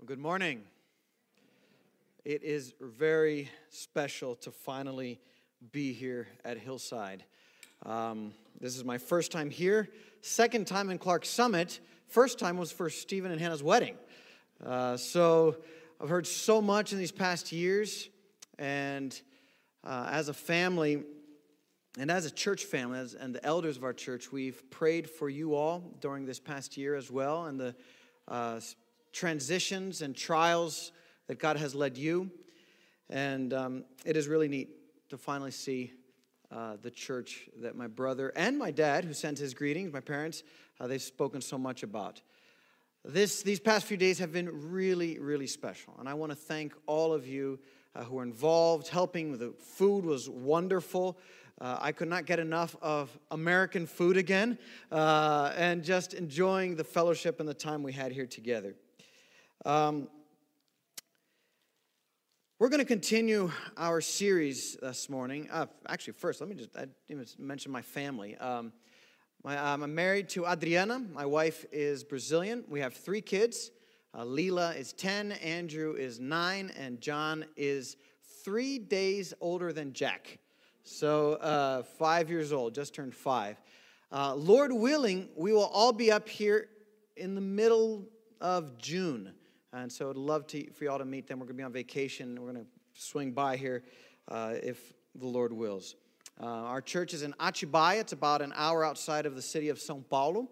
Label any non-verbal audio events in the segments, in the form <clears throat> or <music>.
Well, good morning. It is very special to finally be here at Hillside. Um, this is my first time here, second time in Clark Summit. First time was for Stephen and Hannah's wedding. Uh, so I've heard so much in these past years, and uh, as a family, and as a church family, as, and the elders of our church, we've prayed for you all during this past year as well, and the uh, transitions and trials that God has led you. And um, it is really neat to finally see uh, the church that my brother and my dad, who sent his greetings, my parents, uh, they've spoken so much about. This, these past few days have been really, really special. And I want to thank all of you uh, who were involved, helping. The food was wonderful. Uh, I could not get enough of American food again uh, and just enjoying the fellowship and the time we had here together. Um, we're going to continue our series this morning. Uh, actually, first, let me just I didn't mention my family. Um, my, I'm married to Adriana. My wife is Brazilian. We have three kids. Uh, Leela is 10, Andrew is 9, and John is three days older than Jack. So, uh, five years old, just turned five. Uh, Lord willing, we will all be up here in the middle of June. And so I'd love to, for y'all to meet them. We're going to be on vacation. We're going to swing by here uh, if the Lord wills. Uh, our church is in Atibaia. It's about an hour outside of the city of Sao Paulo.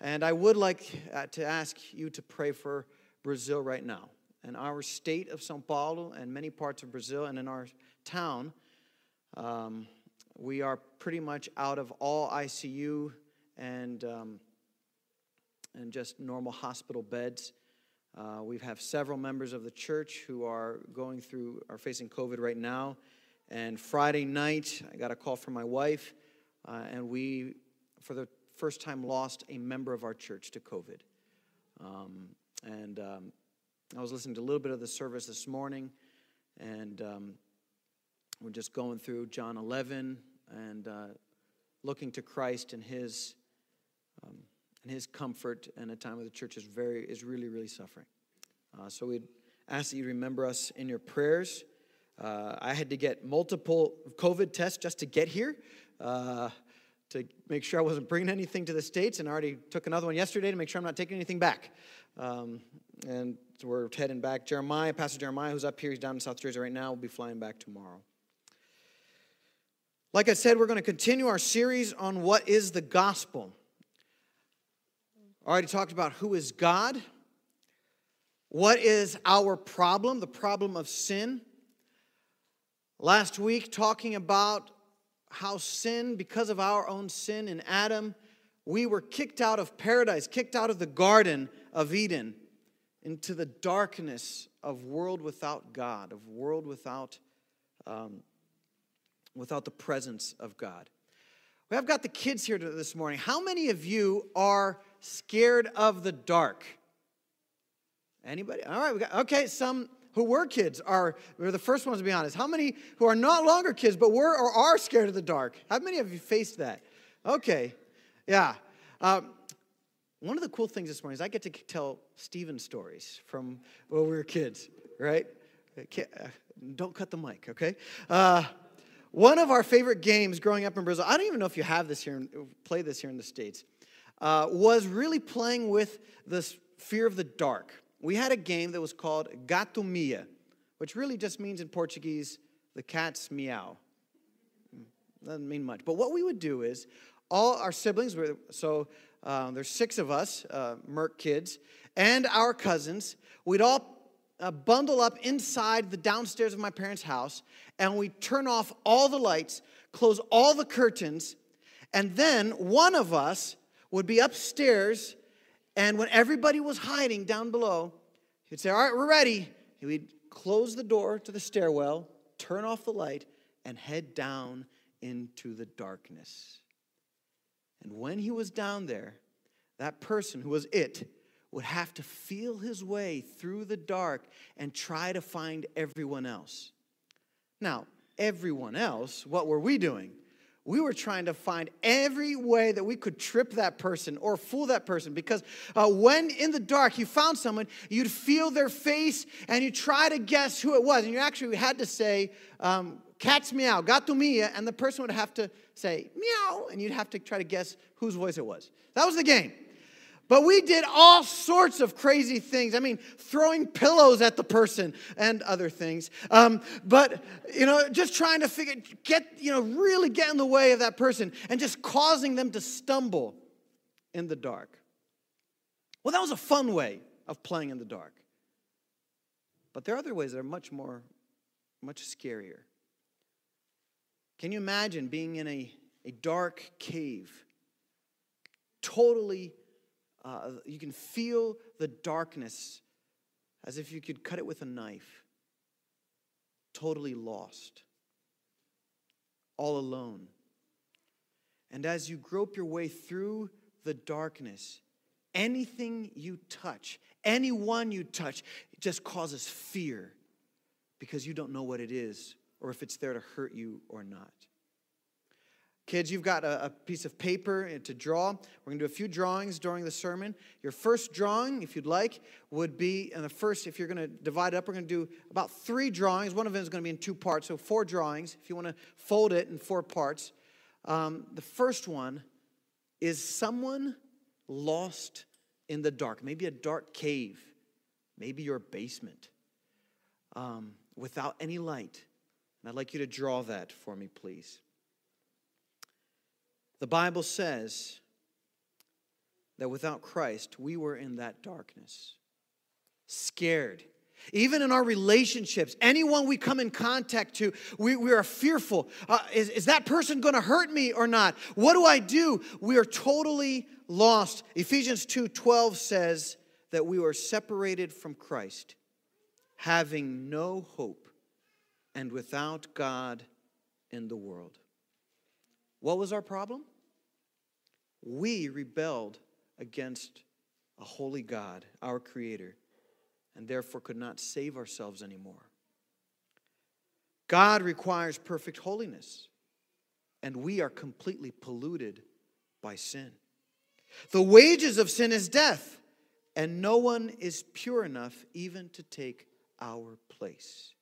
And I would like uh, to ask you to pray for Brazil right now. In our state of Sao Paulo and many parts of Brazil and in our town, um, we are pretty much out of all ICU and, um, and just normal hospital beds. Uh, we have several members of the church who are going through, are facing COVID right now. And Friday night, I got a call from my wife, uh, and we, for the first time, lost a member of our church to COVID. Um, and um, I was listening to a little bit of the service this morning, and um, we're just going through John 11 and uh, looking to Christ and His um, and his comfort in a time where the church is very is really really suffering. Uh, so we'd ask that you remember us in your prayers. Uh, I had to get multiple COVID tests just to get here uh, to make sure I wasn't bringing anything to the States, and I already took another one yesterday to make sure I'm not taking anything back. Um, and so we're heading back. Jeremiah, Pastor Jeremiah, who's up here, he's down in South Jersey right now, will be flying back tomorrow. Like I said, we're going to continue our series on what is the gospel. Already talked about who is God, what is our problem, the problem of sin. Last week, talking about how sin, because of our own sin in Adam, we were kicked out of paradise, kicked out of the Garden of Eden into the darkness of world without God, of world without, um, without the presence of God. We have got the kids here this morning. How many of you are scared of the dark? Anybody? All right, we got okay, some who were kids are we're the first ones to be honest. How many who are not longer kids but were or are scared of the dark? How many of you faced that? Okay, yeah. Um, one of the cool things this morning is I get to tell Stephen stories from when we were kids, right? Uh, don't cut the mic, okay? Uh, one of our favorite games growing up in Brazil, I don't even know if you have this here, and play this here in the States uh, was really playing with this fear of the dark. We had a game that was called Gato Mia, which really just means in Portuguese, the cat's meow. Doesn't mean much. But what we would do is, all our siblings were, so uh, there's six of us, uh, Merck kids, and our cousins, we'd all uh, bundle up inside the downstairs of my parents' house, and we turn off all the lights, close all the curtains, and then one of us would be upstairs, and when everybody was hiding down below, he'd say, All right, we're ready. He would close the door to the stairwell, turn off the light, and head down into the darkness. And when he was down there, that person who was it would have to feel his way through the dark and try to find everyone else. Now, everyone else, what were we doing? We were trying to find every way that we could trip that person or fool that person because uh, when in the dark you found someone, you'd feel their face and you try to guess who it was. And you actually had to say, um, cat's meow, gato mia, and the person would have to say meow, and you'd have to try to guess whose voice it was. That was the game. But we did all sorts of crazy things. I mean, throwing pillows at the person and other things. Um, but, you know, just trying to figure, get, you know, really get in the way of that person and just causing them to stumble in the dark. Well, that was a fun way of playing in the dark. But there are other ways that are much more, much scarier. Can you imagine being in a, a dark cave, totally uh, you can feel the darkness as if you could cut it with a knife. Totally lost. All alone. And as you grope your way through the darkness, anything you touch, anyone you touch, it just causes fear because you don't know what it is or if it's there to hurt you or not. Kids, you've got a, a, piece of paper to draw. We're going to do a few drawings during the sermon. Your first drawing, if you'd like, would be in the first, if you're going to divide it up, we're going to do about three drawings. One of them is going to be in two parts, so four drawings. If you want to fold it in four parts. Um, the first one is someone lost in the dark, maybe a dark cave, maybe your basement, um, without any light. And I'd like you to draw that for me, please. The Bible says that without Christ, we were in that darkness, scared. Even in our relationships, anyone we come in contact to, we, we are fearful. Uh, is, is that person going to hurt me or not? What do I do? We are totally lost. Ephesians 2 12 says that we were separated from Christ, having no hope, and without God in the world. What was our problem? We rebelled against a holy God, our Creator, and therefore could not save ourselves anymore. God requires perfect holiness, and we are completely polluted by sin. The wages of sin is death, and no one is pure enough even to take our place.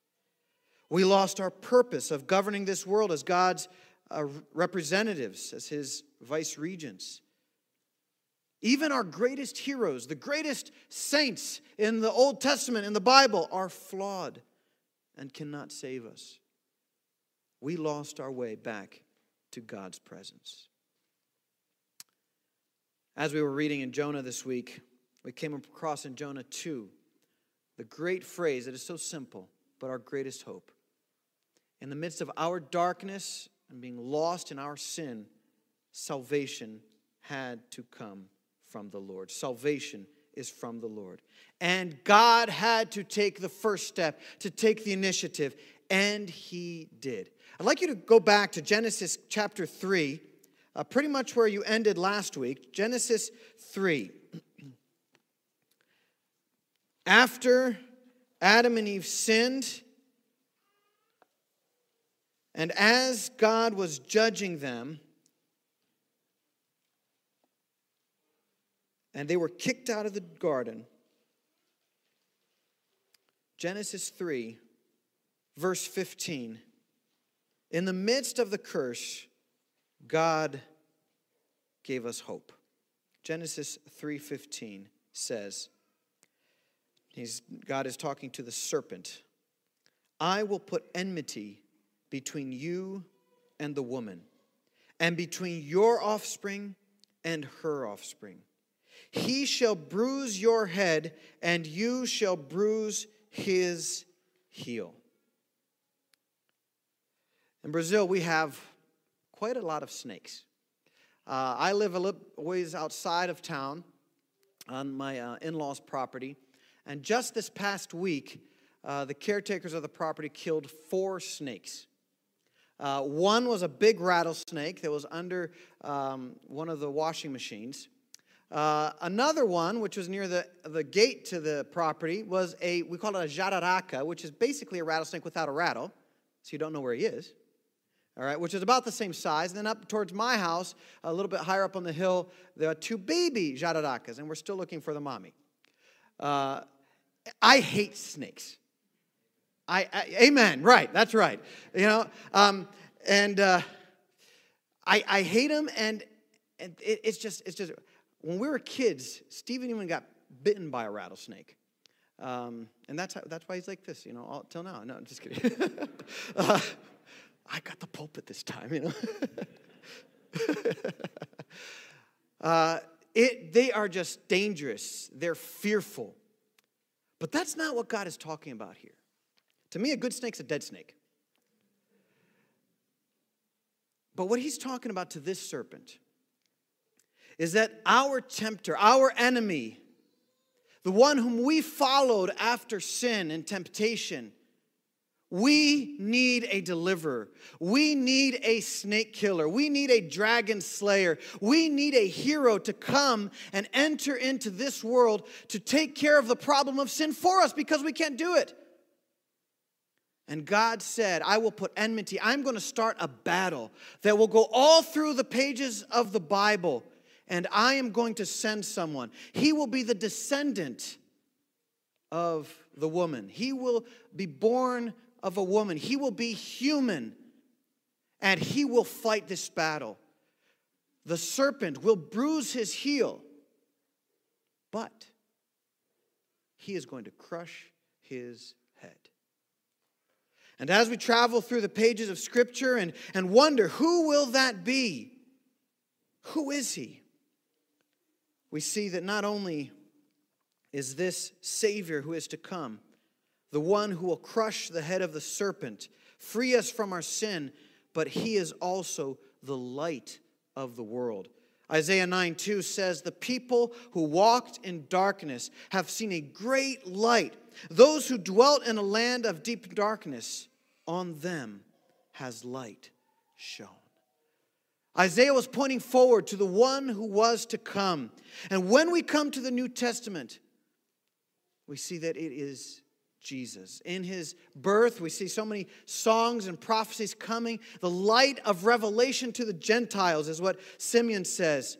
We lost our purpose of governing this world as God's uh, representatives, as his vice regents. Even our greatest heroes, the greatest saints in the Old Testament, in the Bible, are flawed and cannot save us. We lost our way back to God's presence. As we were reading in Jonah this week, we came across in Jonah 2 the great phrase that is so simple, but our greatest hope. In the midst of our darkness and being lost in our sin, salvation had to come from the Lord. Salvation is from the Lord. And God had to take the first step, to take the initiative, and He did. I'd like you to go back to Genesis chapter 3, uh, pretty much where you ended last week. Genesis 3. <clears throat> After Adam and Eve sinned, and as God was judging them, and they were kicked out of the garden, Genesis 3, verse 15. In the midst of the curse, God gave us hope. Genesis 3:15 says, God is talking to the serpent. I will put enmity between you and the woman, and between your offspring and her offspring. He shall bruise your head, and you shall bruise his heel. In Brazil, we have quite a lot of snakes. Uh, I live a little ways outside of town on my uh, in law's property, and just this past week, uh, the caretakers of the property killed four snakes. Uh, one was a big rattlesnake that was under um, one of the washing machines. Uh, another one, which was near the, the gate to the property, was a, we call it a jararaca, which is basically a rattlesnake without a rattle, so you don't know where he is. all right, which is about the same size. And then up towards my house, a little bit higher up on the hill, there are two baby jararacas, and we're still looking for the mommy. Uh, I hate snakes. I, I, amen. Right, that's right. You know, um, and uh, I, I hate them, and, and it, it's just, it's just. When we were kids, Stephen even got bitten by a rattlesnake. Um, and that's, how, that's why he's like this, you know, all, till now. No, I'm just kidding. <laughs> uh, I got the pulpit this time, you know. <laughs> uh, it, they are just dangerous. They're fearful. But that's not what God is talking about here. To me, a good snake's a dead snake. But what he's talking about to this serpent is that our tempter, our enemy, the one whom we followed after sin and temptation, we need a deliverer. We need a snake killer. We need a dragon slayer. We need a hero to come and enter into this world to take care of the problem of sin for us because we can't do it. And God said, I will put enmity. I'm going to start a battle that will go all through the pages of the Bible and I am going to send someone. He will be the descendant of the woman. He will be born of a woman. He will be human and he will fight this battle. The serpent will bruise his heel, but he is going to crush his. And as we travel through the pages of Scripture and, and wonder, who will that be? Who is he? we see that not only is this Savior who is to come, the one who will crush the head of the serpent, free us from our sin, but he is also the light of the world. Isaiah 9 2 says, The people who walked in darkness have seen a great light. Those who dwelt in a land of deep darkness, on them has light shone. Isaiah was pointing forward to the one who was to come. And when we come to the New Testament, we see that it is Jesus. In his birth, we see so many songs and prophecies coming. The light of revelation to the Gentiles is what Simeon says.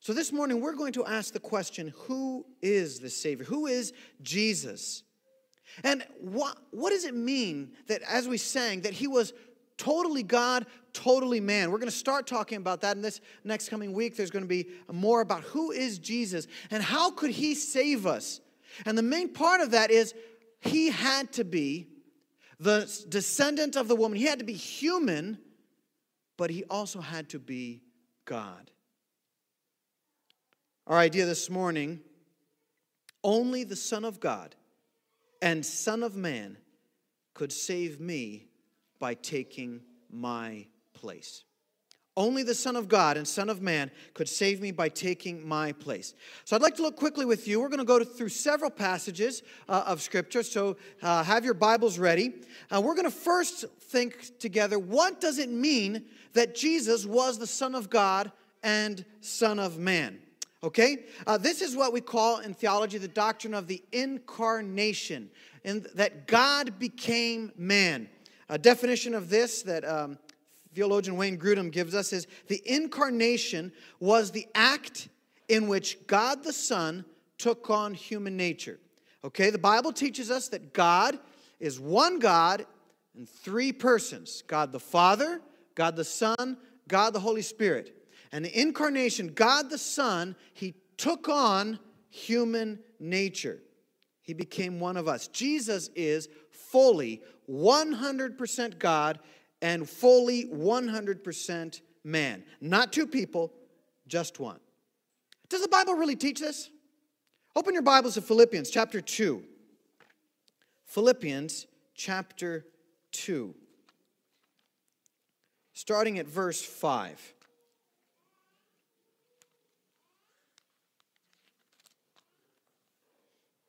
So this morning, we're going to ask the question who is the Savior? Who is Jesus? And what, what does it mean that, as we sang, that he was totally God, totally man. We're going to start talking about that in this next coming week. There's going to be more about who is Jesus and how could he save us. And the main part of that is he had to be the descendant of the woman. He had to be human, but he also had to be God. Our idea this morning only the Son of God and Son of Man could save me by taking my place. Only the Son of God and Son of Man could save me by taking my place. So I'd like to look quickly with you. We're going to go through several passages uh, of Scripture, so uh, have your Bibles ready. Uh, we're going to first think together what does it mean that Jesus was the Son of God and Son of Man? Okay? Uh, this is what we call in theology the doctrine of the incarnation, and that God became man. A definition of this that um, theologian Wayne Grudem gives us is the incarnation was the act in which God the Son took on human nature. Okay, the Bible teaches us that God is one God in three persons God the Father, God the Son, God the Holy Spirit. And the incarnation, God the Son, He took on human nature. He became one of us. Jesus is fully 100% God and fully 100% man. Not two people, just one. Does the Bible really teach this? Open your Bibles to Philippians chapter 2. Philippians chapter 2. Starting at verse 5.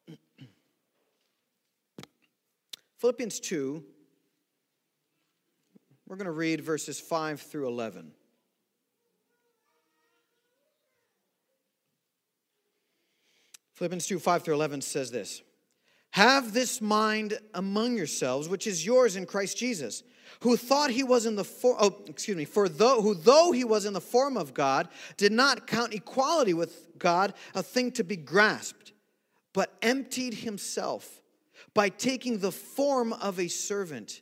<clears throat> Philippians 2, we're going to read verses 5 through 11. Philippians 2 5 through 11 says this Have this mind among yourselves, which is yours in Christ Jesus, who thought he was in the form, oh, excuse me, for though, who though he was in the form of God, did not count equality with God a thing to be grasped, but emptied himself by taking the form of a servant,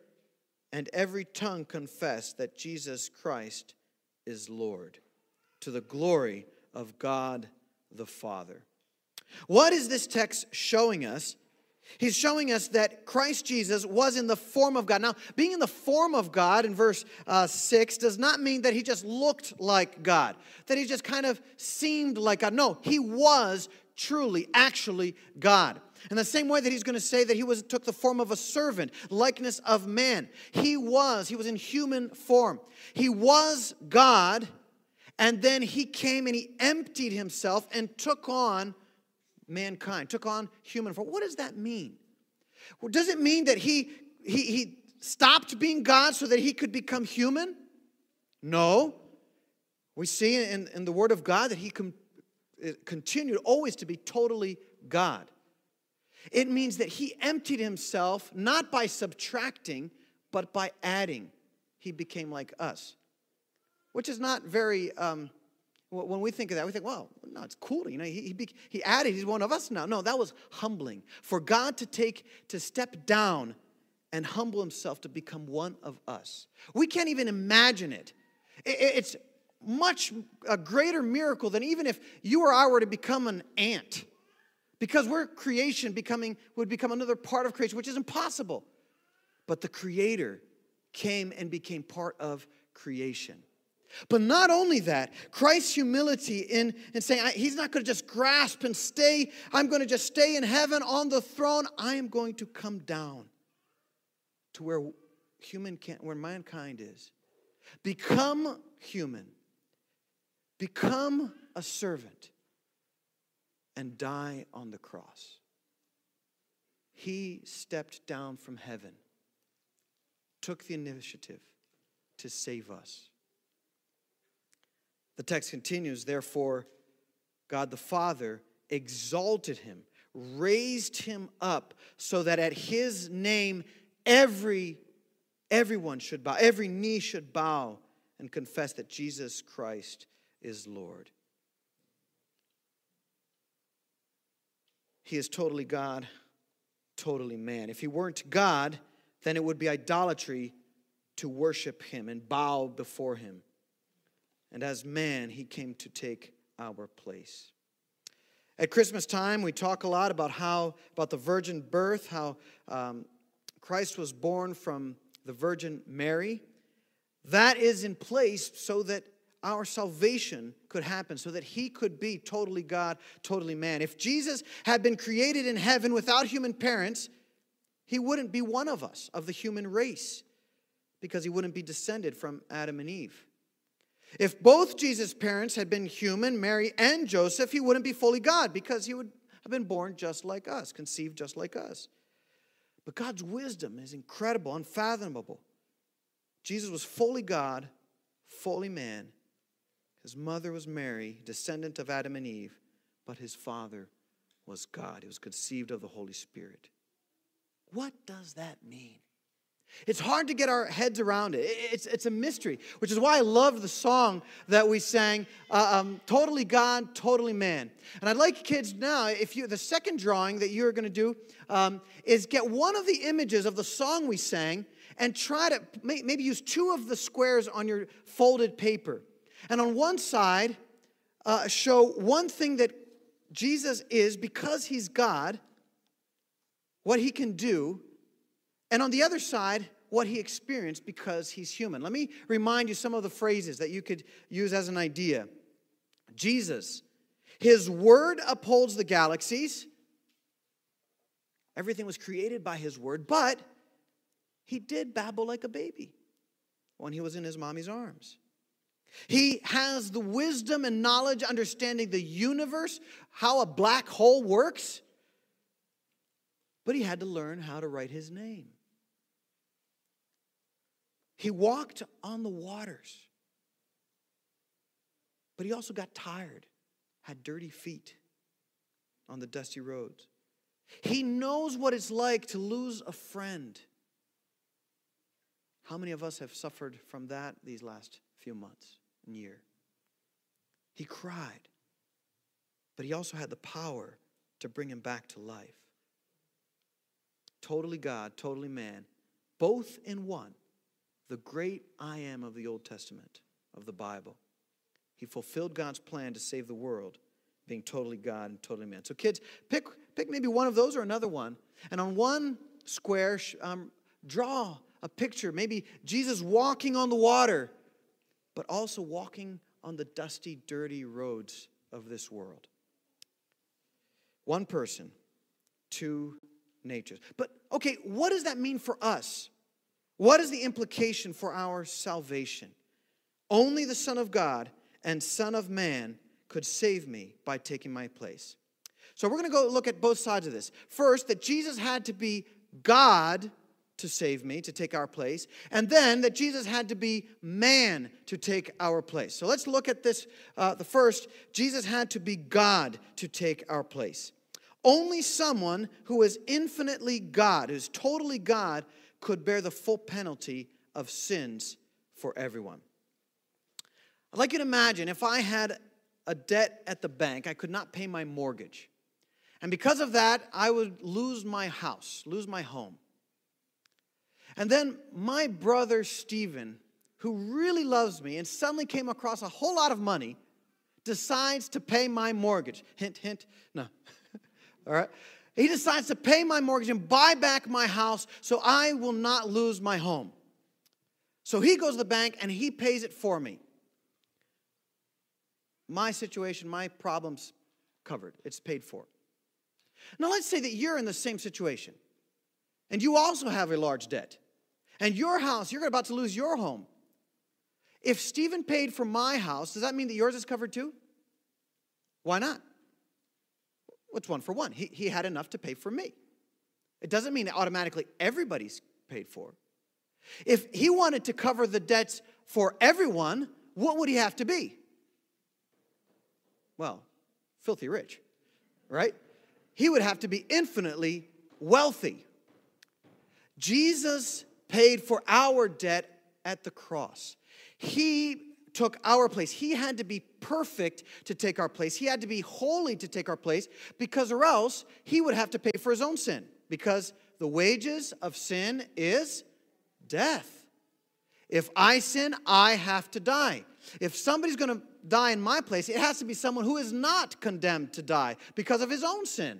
and every tongue confess that Jesus Christ is Lord, to the glory of God the Father. What is this text showing us? He's showing us that Christ Jesus was in the form of God. Now, being in the form of God in verse uh, 6 does not mean that he just looked like God, that he just kind of seemed like God. No, he was truly, actually God. In the same way that he's going to say that he was took the form of a servant, likeness of man. He was, he was in human form. He was God, and then he came and he emptied himself and took on mankind, took on human form. What does that mean? Well, does it mean that he, he, he stopped being God so that he could become human? No. We see in, in the Word of God that he com- continued always to be totally God. It means that he emptied himself not by subtracting, but by adding. He became like us, which is not very um, when we think of that, we think, well, no, it's cool. You know, he, he, he added, he's one of us now. No, that was humbling. For God to take, to step down and humble himself to become one of us. We can't even imagine it. it it's much a greater miracle than even if you or I were to become an ant. Because we're creation becoming, would become another part of creation, which is impossible. But the Creator came and became part of creation. But not only that, Christ's humility in, in saying, He's not going to just grasp and stay, I'm going to just stay in heaven on the throne. I am going to come down to where human can, where mankind is. Become human. Become a servant and die on the cross. He stepped down from heaven, took the initiative to save us. The text continues, therefore, God the Father exalted him, raised him up, so that at his name every everyone should bow, every knee should bow and confess that Jesus Christ is Lord. He is totally God, totally man. If he weren't God, then it would be idolatry to worship him and bow before him. And as man, he came to take our place. At Christmas time, we talk a lot about how, about the virgin birth, how um, Christ was born from the Virgin Mary. That is in place so that our salvation could happen, so that he could be totally God, totally man. If Jesus had been created in heaven without human parents, he wouldn't be one of us, of the human race, because he wouldn't be descended from Adam and Eve. If both Jesus' parents had been human, Mary and Joseph, he wouldn't be fully God because he would have been born just like us, conceived just like us. But God's wisdom is incredible, unfathomable. Jesus was fully God, fully man. His mother was Mary, descendant of Adam and Eve, but his father was God. He was conceived of the Holy Spirit. What does that mean? It's hard to get our heads around it. It's, it's a mystery, which is why I love the song that we sang, uh, um, Totally God, Totally Man. And I'd like kids now, if you, the second drawing that you're going to do um, is get one of the images of the song we sang and try to maybe use two of the squares on your folded paper. And on one side, uh, show one thing that Jesus is because he's God, what he can do and on the other side, what he experienced because he's human. Let me remind you some of the phrases that you could use as an idea. Jesus, his word upholds the galaxies. Everything was created by his word, but he did babble like a baby when he was in his mommy's arms. He has the wisdom and knowledge, understanding the universe, how a black hole works. But he had to learn how to write his name. He walked on the waters. But he also got tired, had dirty feet on the dusty roads. He knows what it's like to lose a friend. How many of us have suffered from that these last few months year? He cried, but he also had the power to bring him back to life. Totally God, totally man, both in one, the great I am of the Old Testament, of the Bible. He fulfilled God's plan to save the world, being totally God and totally man. So, kids, pick, pick maybe one of those or another one. And on one square, um, draw a picture, maybe Jesus walking on the water, but also walking on the dusty, dirty roads of this world. One person, two natures. But okay, what does that mean for us? What is the implication for our salvation? Only the Son of God and Son of Man could save me by taking my place. So we're going to go look at both sides of this. First, that Jesus had to be God to save me, to take our place, and then that Jesus had to be man to take our place. So let's look at this. Uh, the first, Jesus had to be God to take our place. Only someone who is infinitely God, who's totally God, could bear the full penalty of sins for everyone. I'd like you to imagine if I had a debt at the bank, I could not pay my mortgage. And because of that, I would lose my house, lose my home. And then my brother Stephen, who really loves me and suddenly came across a whole lot of money, decides to pay my mortgage. Hint, hint, no. <laughs> All right? He decides to pay my mortgage and buy back my house so I will not lose my home. So he goes to the bank and he pays it for me. My situation, my problems covered, it's paid for. Now, let's say that you're in the same situation and you also have a large debt, and your house, you're about to lose your home. If Stephen paid for my house, does that mean that yours is covered too? Why not? What's one for one? He, he had enough to pay for me. It doesn't mean automatically everybody's paid for. If he wanted to cover the debts for everyone, what would he have to be? Well, filthy rich, right? He would have to be infinitely wealthy. Jesus paid for our debt at the cross. He took our place. He had to be perfect to take our place. He had to be holy to take our place because, or else, he would have to pay for his own sin because the wages of sin is death. If I sin, I have to die. If somebody's going to die in my place, it has to be someone who is not condemned to die because of his own sin.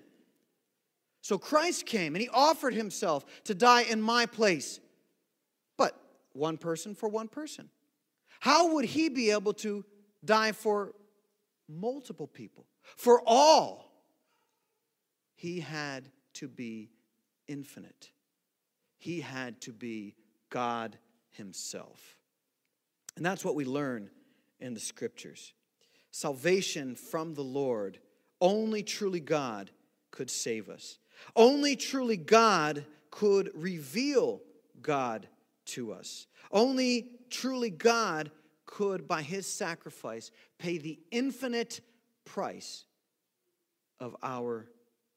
So Christ came and he offered himself to die in my place. But one person for one person. How would he be able to die for multiple people? For all. He had to be infinite, he had to be God himself. And that's what we learn in the scriptures. Salvation from the Lord, only truly God could save us. Only truly God could reveal God to us. Only truly God could, by his sacrifice, pay the infinite price of our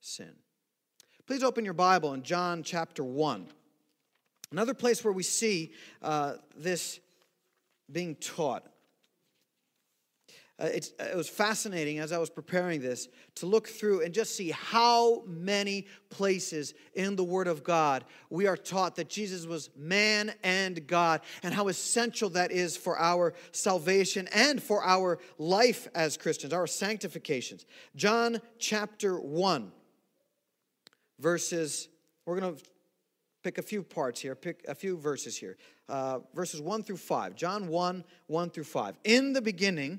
sin. Please open your Bible in John chapter 1. Another place where we see uh, this being taught. Uh, it was fascinating as I was preparing this to look through and just see how many places in the Word of God we are taught that Jesus was man and God, and how essential that is for our salvation and for our life as Christians, our sanctifications. John chapter 1, verses, we're going to pick a few parts here, pick a few verses here. Uh, verses 1 through 5. John 1, 1 through 5. In the beginning,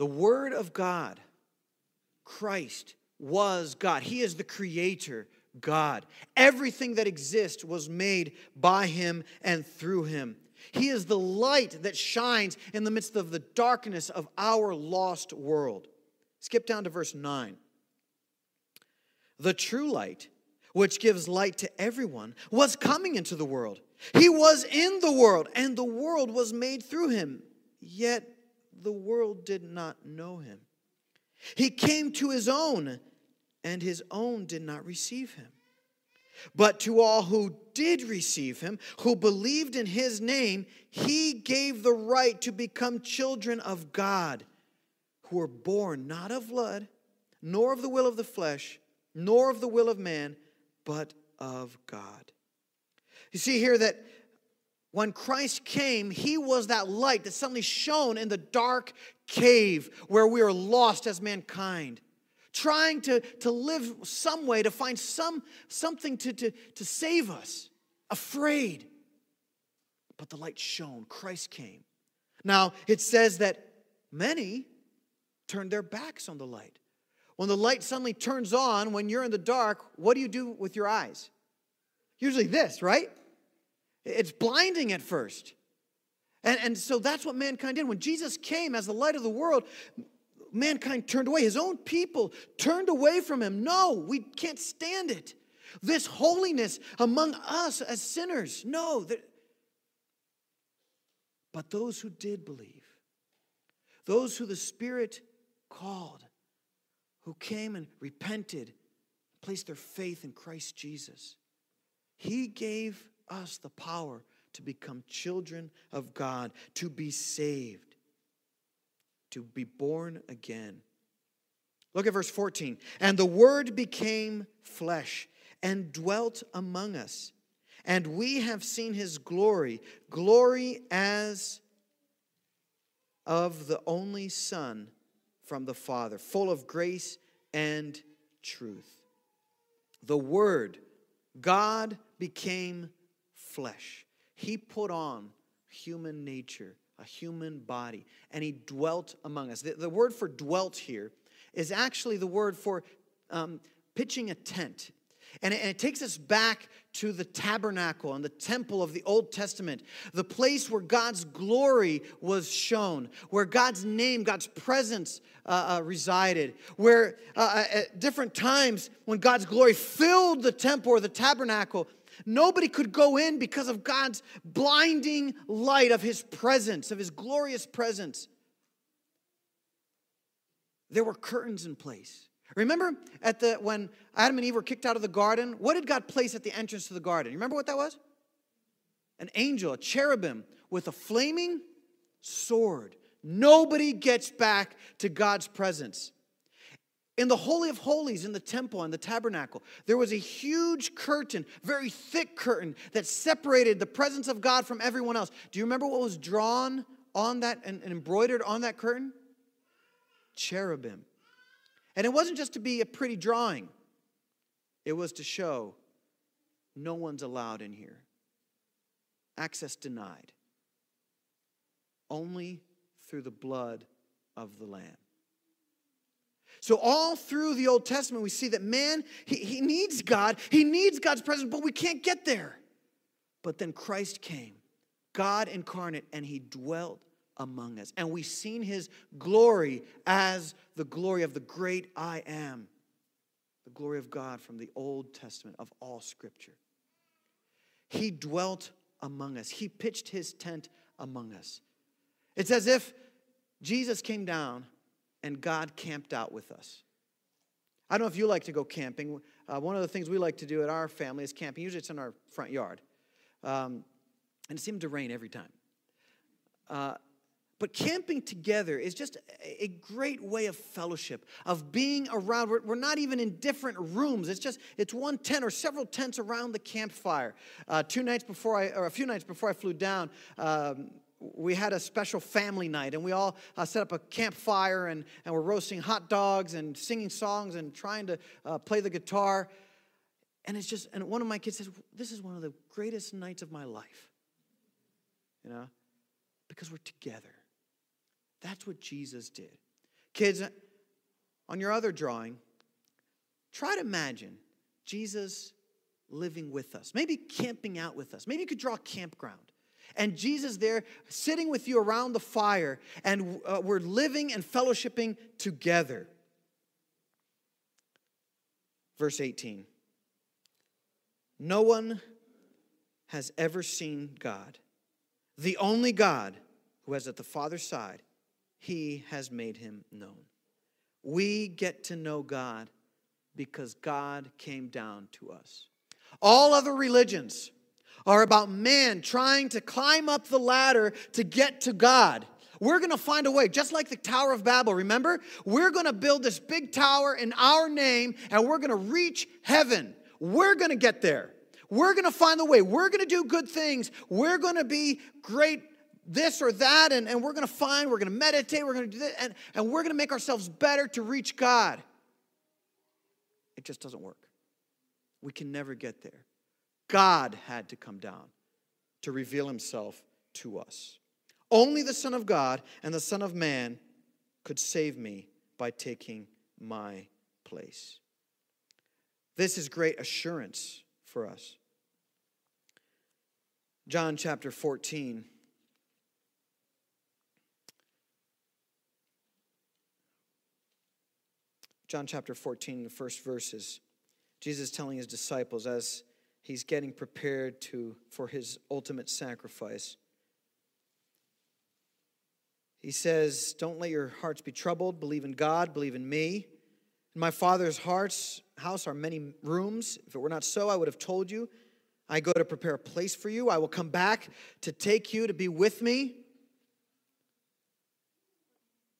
The Word of God, Christ, was God. He is the creator God. Everything that exists was made by him and through him. He is the light that shines in the midst of the darkness of our lost world. Skip down to verse 9. The true light, which gives light to everyone, was coming into the world. He was in the world, and the world was made through him, yet the world did not know him. He came to his own and his own did not receive him. But to all who did receive him, who believed in his name, he gave the right to become children of God, who were born not of blood, nor of the will of the flesh, nor of the will of man, but of God. You see here that when Christ came, he was that light that suddenly shone in the dark cave where we are lost as mankind trying to, to live some way to find some, something to, to, to save us, afraid. But the light shone, Christ came. Now, it says that many turned their backs on the light. When the light suddenly turns on, when you're in the dark, what do you do with your eyes? Usually this, right? It's blinding at first. And, and so that's what mankind did. When Jesus came as the light of the world, mankind turned away. His own people turned away from him. No, we can't stand it. This holiness among us as sinners. No. But those who did believe, those who the Spirit called, who came and repented, placed their faith in Christ Jesus, He gave us the power to become children of God, to be saved to be born again. Look at verse 14. And the Word became flesh and dwelt among us. And we have seen his glory, glory as of the only Son from the Father, full of grace and truth. The Word, God became flesh. He put on human nature a human body, and he dwelt among us. The, the word for dwelt here is actually the word for um, pitching a tent. And it, and it, takes us back to the tabernacle and the temple of the Old Testament, the place where God's glory was shown, where God's name, God's presence uh, uh, resided, where uh, uh at different times when God's glory filled the temple or the tabernacle, Nobody could go in because of God's blinding light of his presence, of his glorious presence. There were curtains in place. Remember at the when Adam and Eve were kicked out of the garden, what did God place at the entrance to the garden? Remember what that was? An angel, a cherubim with a flaming sword. Nobody gets back to God's presence. In the Holy of Holies, in the temple and the tabernacle, there was a huge curtain, very thick curtain, that separated the presence of God from everyone else. Do you remember what was drawn on that and, and embroidered on that curtain? Cherubim. And it wasn't just to be a pretty drawing, it was to show no one's allowed in here. Access denied. Only through the blood of the Lamb. So, all through the Old Testament, we see that man, he, he needs God, he needs God's presence, but we can't get there. But then Christ came, God incarnate, and he dwelt among us. And we've seen his glory as the glory of the great I am, the glory of God from the Old Testament of all Scripture. He dwelt among us, he pitched his tent among us. It's as if Jesus came down and God camped out with us. I don't know if you like to go camping. Uh, one of the things we like to do at our family is camping. Usually it's in our front yard. Um, and it seemed to rain every time. Uh, But camping together is just a great way of fellowship, of being around. We're, we're not even in different rooms. It's just, it's one tent or several tents around the campfire. Uh, two nights before I, or a few nights before I flew down, um, we had a special family night and we all uh, set up a campfire and, and we're roasting hot dogs and singing songs and trying to uh, play the guitar. And it's just, and one of my kids says, This is one of the greatest nights of my life. You know, because we're together. That's what Jesus did. Kids, on your other drawing, try to imagine Jesus living with us, maybe camping out with us. Maybe you could draw a campground. And Jesus there sitting with you around the fire, and uh, we're living and fellowshipping together. Verse 18 No one has ever seen God, the only God who is at the Father's side he has made him known. We get to know God because God came down to us. All other religions are about man trying to climb up the ladder to get to God. We're going to find a way, just like the Tower of Babel, remember? We're going to build this big tower in our name and we're going to reach heaven. We're going to get there. We're going to find the way. We're going to do good things. We're going to be great this or that, and, and we're going to find, we're going to meditate, we're going to do this, and, and we're going to make ourselves better to reach God. It just doesn't work. We can never get there. God had to come down to reveal himself to us. Only the Son of God and the Son of Man could save me by taking my place. This is great assurance for us. John chapter 14 John chapter 14, the first verses, Jesus telling his disciples as he's getting prepared to, for his ultimate sacrifice. He says, Don't let your hearts be troubled. Believe in God, believe in me. In my Father's hearts, house are many rooms. If it were not so, I would have told you. I go to prepare a place for you. I will come back to take you to be with me,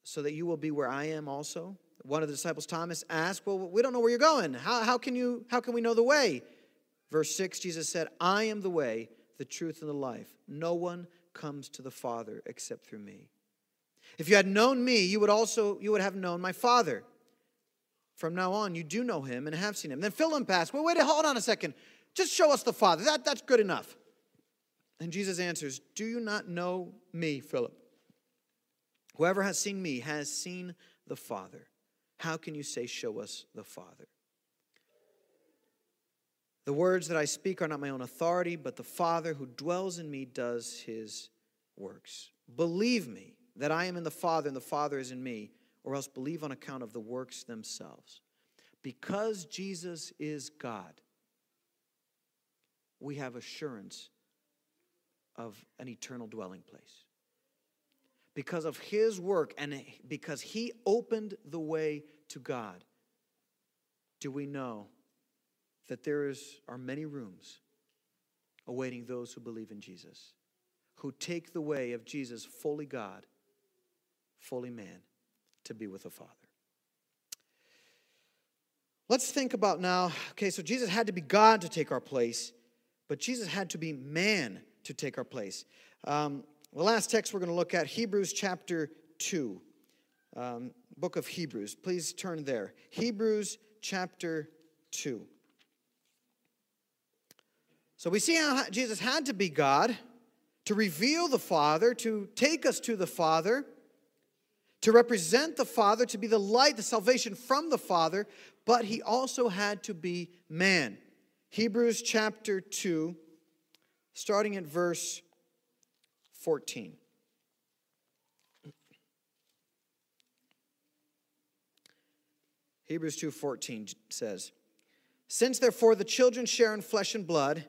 so that you will be where I am also. One of the disciples, Thomas, asked, Well, we don't know where you're going. How, how, can, you, how can we know the way? Verse 6, Jesus said, I am the way, the truth, and the life. No one comes to the Father except through me. If you had known me, you would also you would have known my Father. From now on, you do know him and have seen him. Then Philip asked, Well, wait, hold on a second. Just show us the Father. That, that's good enough. And Jesus answers, Do you not know me, Philip? Whoever has seen me has seen the Father. How can you say, Show us the Father? The words that I speak are not my own authority, but the Father who dwells in me does his works. Believe me that I am in the Father and the Father is in me, or else believe on account of the works themselves. Because Jesus is God, we have assurance of an eternal dwelling place because of his work and because he opened the way to God, do we know that there is, are many rooms awaiting those who believe in Jesus, who take the way of Jesus, fully God, fully man, to be with the Father. Let's think about now. Okay, so Jesus had to be God to take our place, but Jesus had to be man to take our place. Um, the last text we're going to look at, Hebrews chapter 2, um, book of Hebrews. Please turn there. Hebrews chapter 2. So we see how Jesus had to be God to reveal the Father, to take us to the Father, to represent the Father, to be the light, the salvation from the Father, but he also had to be man. Hebrews chapter 2, starting at verse 14. Hebrews 2:14 says, "Since therefore the children share in flesh and blood,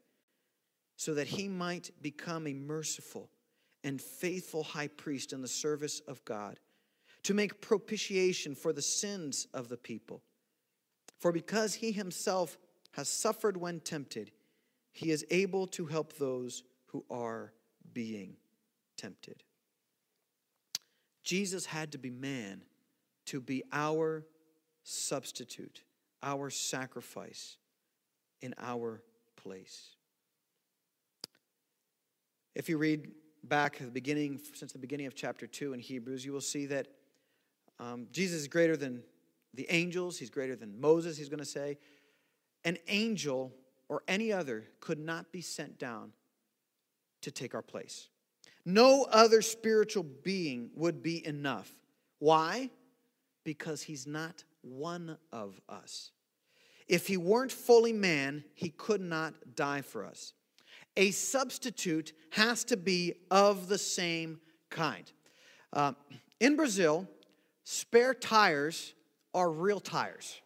so that he might become a merciful and faithful high priest in the service of God, to make propitiation for the sins of the people. For because he himself has suffered when tempted, he is able to help those who are being tempted. Jesus had to be man to be our substitute, our sacrifice in our place. If you read back the beginning, since the beginning of chapter 2 in Hebrews, you will see that um, Jesus is greater than the angels, he's greater than Moses, he's going to say. An angel or any other could not be sent down to take our place. No other spiritual being would be enough. Why? Because he's not one of us. If he weren't fully man, he could not die for us. A substitute has to be of the same kind. Uh, in Brazil, spare tires are real tires.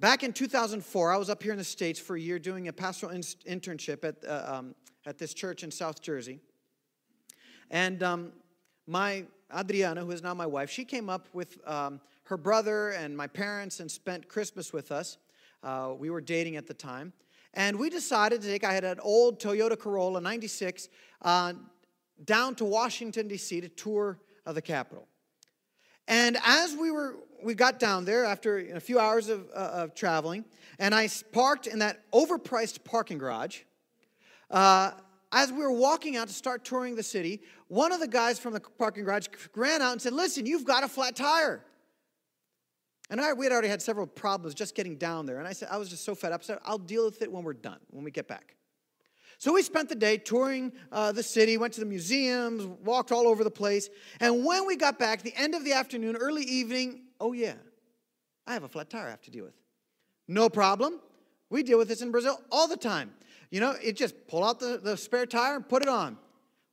Back in 2004, I was up here in the States for a year doing a pastoral in- internship at, uh, um, at this church in South Jersey. And um, my Adriana, who is now my wife, she came up with um, her brother and my parents and spent Christmas with us. Uh, we were dating at the time. And we decided to take, I had an old Toyota Corolla 96, uh, down to Washington, D.C. to tour of the Capitol. And as we were, we got down there after a few hours of, uh, of traveling, and I parked in that overpriced parking garage. Uh, as we were walking out to start touring the city, one of the guys from the parking garage ran out and said, Listen, you've got a flat tire. And I, we had already had several problems just getting down there. And I said, I was just so fed up. I said, I'll deal with it when we're done, when we get back. So we spent the day touring uh, the city, went to the museums, walked all over the place. And when we got back, the end of the afternoon, early evening, oh yeah, I have a flat tire I have to deal with. No problem. We deal with this in Brazil all the time. You know, it just pull out the, the spare tire and put it on.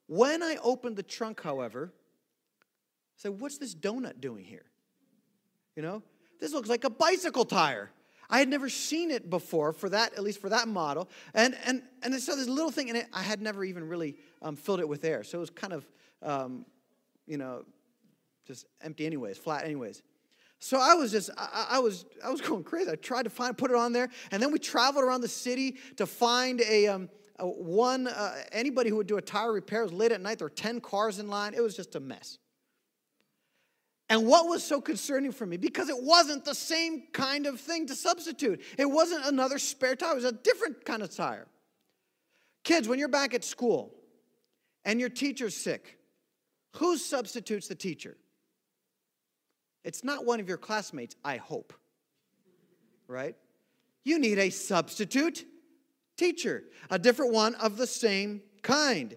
When I opened the trunk, however, I said, What's this donut doing here? You know, this looks like a bicycle tire. I had never seen it before for that, at least for that model. And, and, and I saw this little thing in it. I had never even really um, filled it with air. So it was kind of, um, you know, just empty anyways, flat anyways. So I was just, I, I, was, I was <laughs> going crazy. I tried to find, put it on there. And then we traveled around the city to find a, um, one, uh, anybody who would do a tire repair. It was late at night. There were 10 cars in line. It was just a mess. And what was so concerning for me? Because it wasn't the same kind of thing to substitute. It wasn't another spare tire, it was a different kind of tire. Kids, when you're back at school and your teacher's sick, who substitutes the teacher? It's not one of your classmates, I hope. Right? You need a substitute teacher, a different one of the same kind.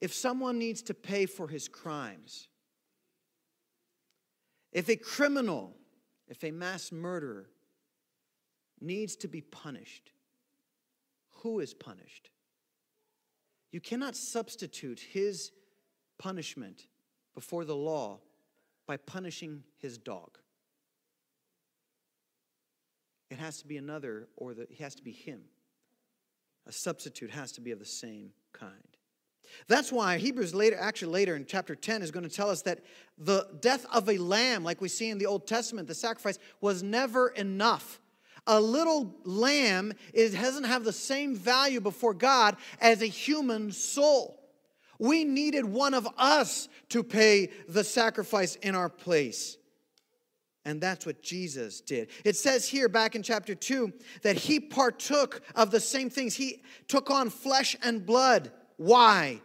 If someone needs to pay for his crimes, if a criminal, if a mass murderer needs to be punished, who is punished? You cannot substitute his punishment before the law by punishing his dog. It has to be another, or the, it has to be him. A substitute has to be of the same kind. That's why Hebrews later, actually later in chapter 10, is going to tell us that the death of a lamb, like we see in the Old Testament, the sacrifice, was never enough. A little lamb is, doesn't have the same value before God as a human soul. We needed one of us to pay the sacrifice in our place. And that's what Jesus did. It says here back in chapter 2 that he partook of the same things. He took on flesh and blood why?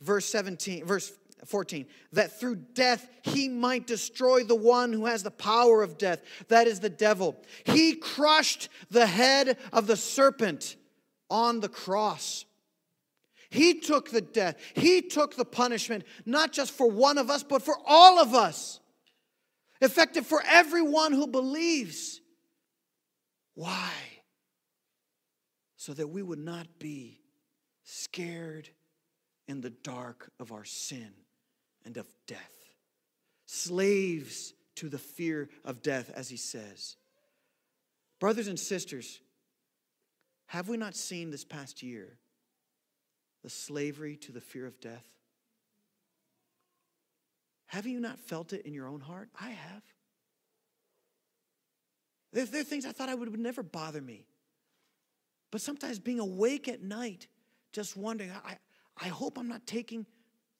Verse 17, verse 14, that through death he might destroy the one who has the power of death, that is the devil. He crushed the head of the serpent on the cross. He took the death, he took the punishment, not just for one of us, but for all of us. Effective for everyone who believes. Why? So that we would not be scared in the dark of our sin and of death. Slaves to the fear of death, as he says. Brothers and sisters, have we not seen this past year the slavery to the fear of death? Have you not felt it in your own heart? I have. There, there are things I thought I would, would never bother me. But sometimes being awake at night, just wondering, I, I hope I'm not taking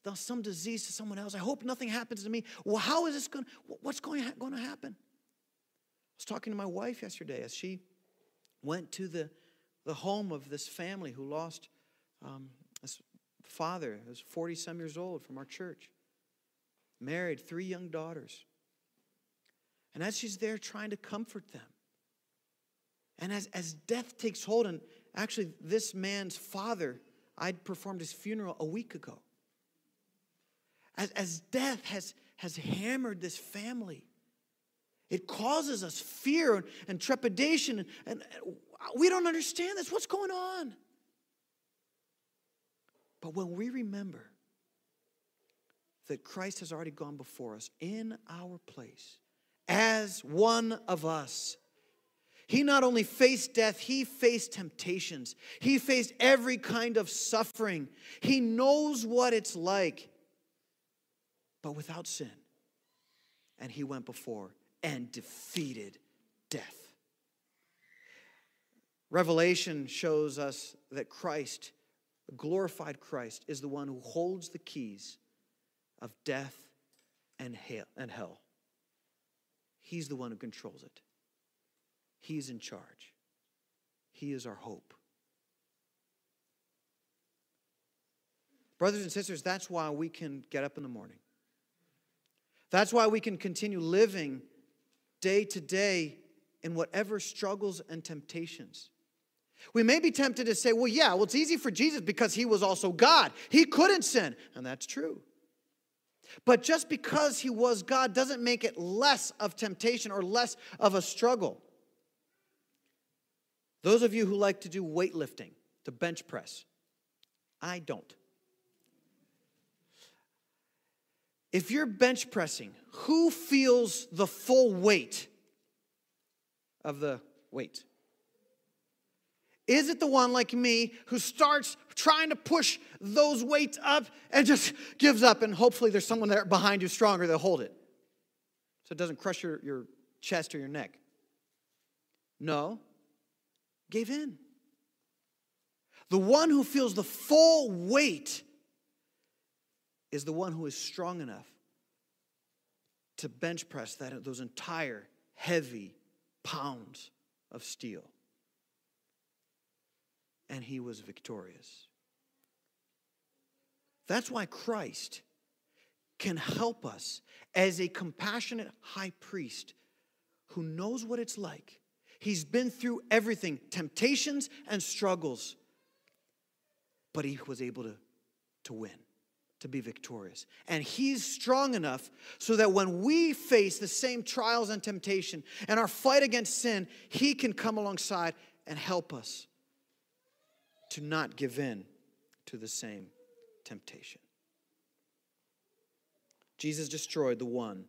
the, some disease to someone else. I hope nothing happens to me. Well, how is this going? What's going, going to happen? I was talking to my wife yesterday as she went to the, the home of this family who lost um, this father, who was 40 some years old from our church, married, three young daughters. And as she's there trying to comfort them, and as, as death takes hold, and actually, this man's father, I'd performed his funeral a week ago. As, as death has, has hammered this family, it causes us fear and, and trepidation, and, and we don't understand this. What's going on? But when we remember that Christ has already gone before us in our place as one of us, he not only faced death, he faced temptations. He faced every kind of suffering. He knows what it's like, but without sin. And he went before and defeated death. Revelation shows us that Christ, glorified Christ, is the one who holds the keys of death and hell. He's the one who controls it. He's in charge. He is our hope. Brothers and sisters, that's why we can get up in the morning. That's why we can continue living day to day in whatever struggles and temptations. We may be tempted to say, well, yeah, well, it's easy for Jesus because he was also God. He couldn't sin. And that's true. But just because he was God doesn't make it less of temptation or less of a struggle. Those of you who like to do weightlifting, to bench press, I don't. If you're bench pressing, who feels the full weight of the weight? Is it the one like me who starts trying to push those weights up and just gives up, and hopefully there's someone there behind you stronger to hold it so it doesn't crush your, your chest or your neck? No, gave in. The one who feels the full weight is the one who is strong enough to bench press that, those entire heavy pounds of steel. And he was victorious. That's why Christ can help us as a compassionate high priest who knows what it's like. He's been through everything temptations and struggles, but he was able to, to win to be victorious. And He's strong enough so that when we face the same trials and temptation and our fight against sin, He can come alongside and help us to not give in to the same temptation. Jesus destroyed the one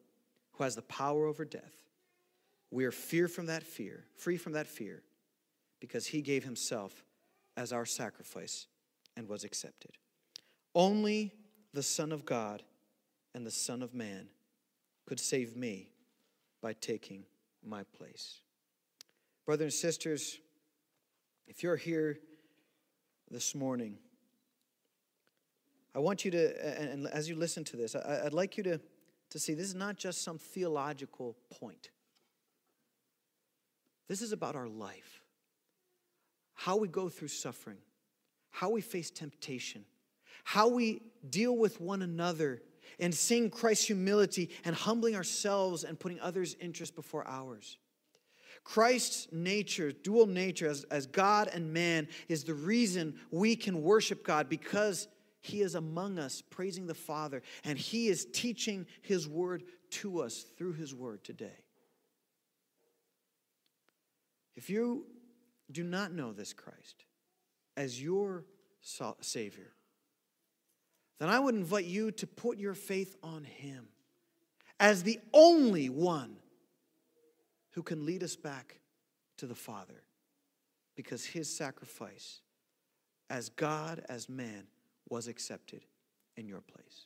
who has the power over death. We are fear from that fear, free from that fear, because he gave himself as our sacrifice and was accepted. Only the Son of God and the Son of Man could save me by taking my place. Brothers and sisters, if you're here this morning, I want you to, and as you listen to this, I'd like you to, to see this is not just some theological point. This is about our life, how we go through suffering, how we face temptation how we deal with one another and seeing Christ's humility and humbling ourselves and putting others' interests before ours. Christ's nature, dual nature as, as God and man, is the reason we can worship God because He is among us, praising the Father, and He is teaching His word to us through His word today. If you do not know this Christ as your Savior, then I would invite you to put your faith on Him as the only one who can lead us back to the Father because His sacrifice as God, as man, was accepted in your place.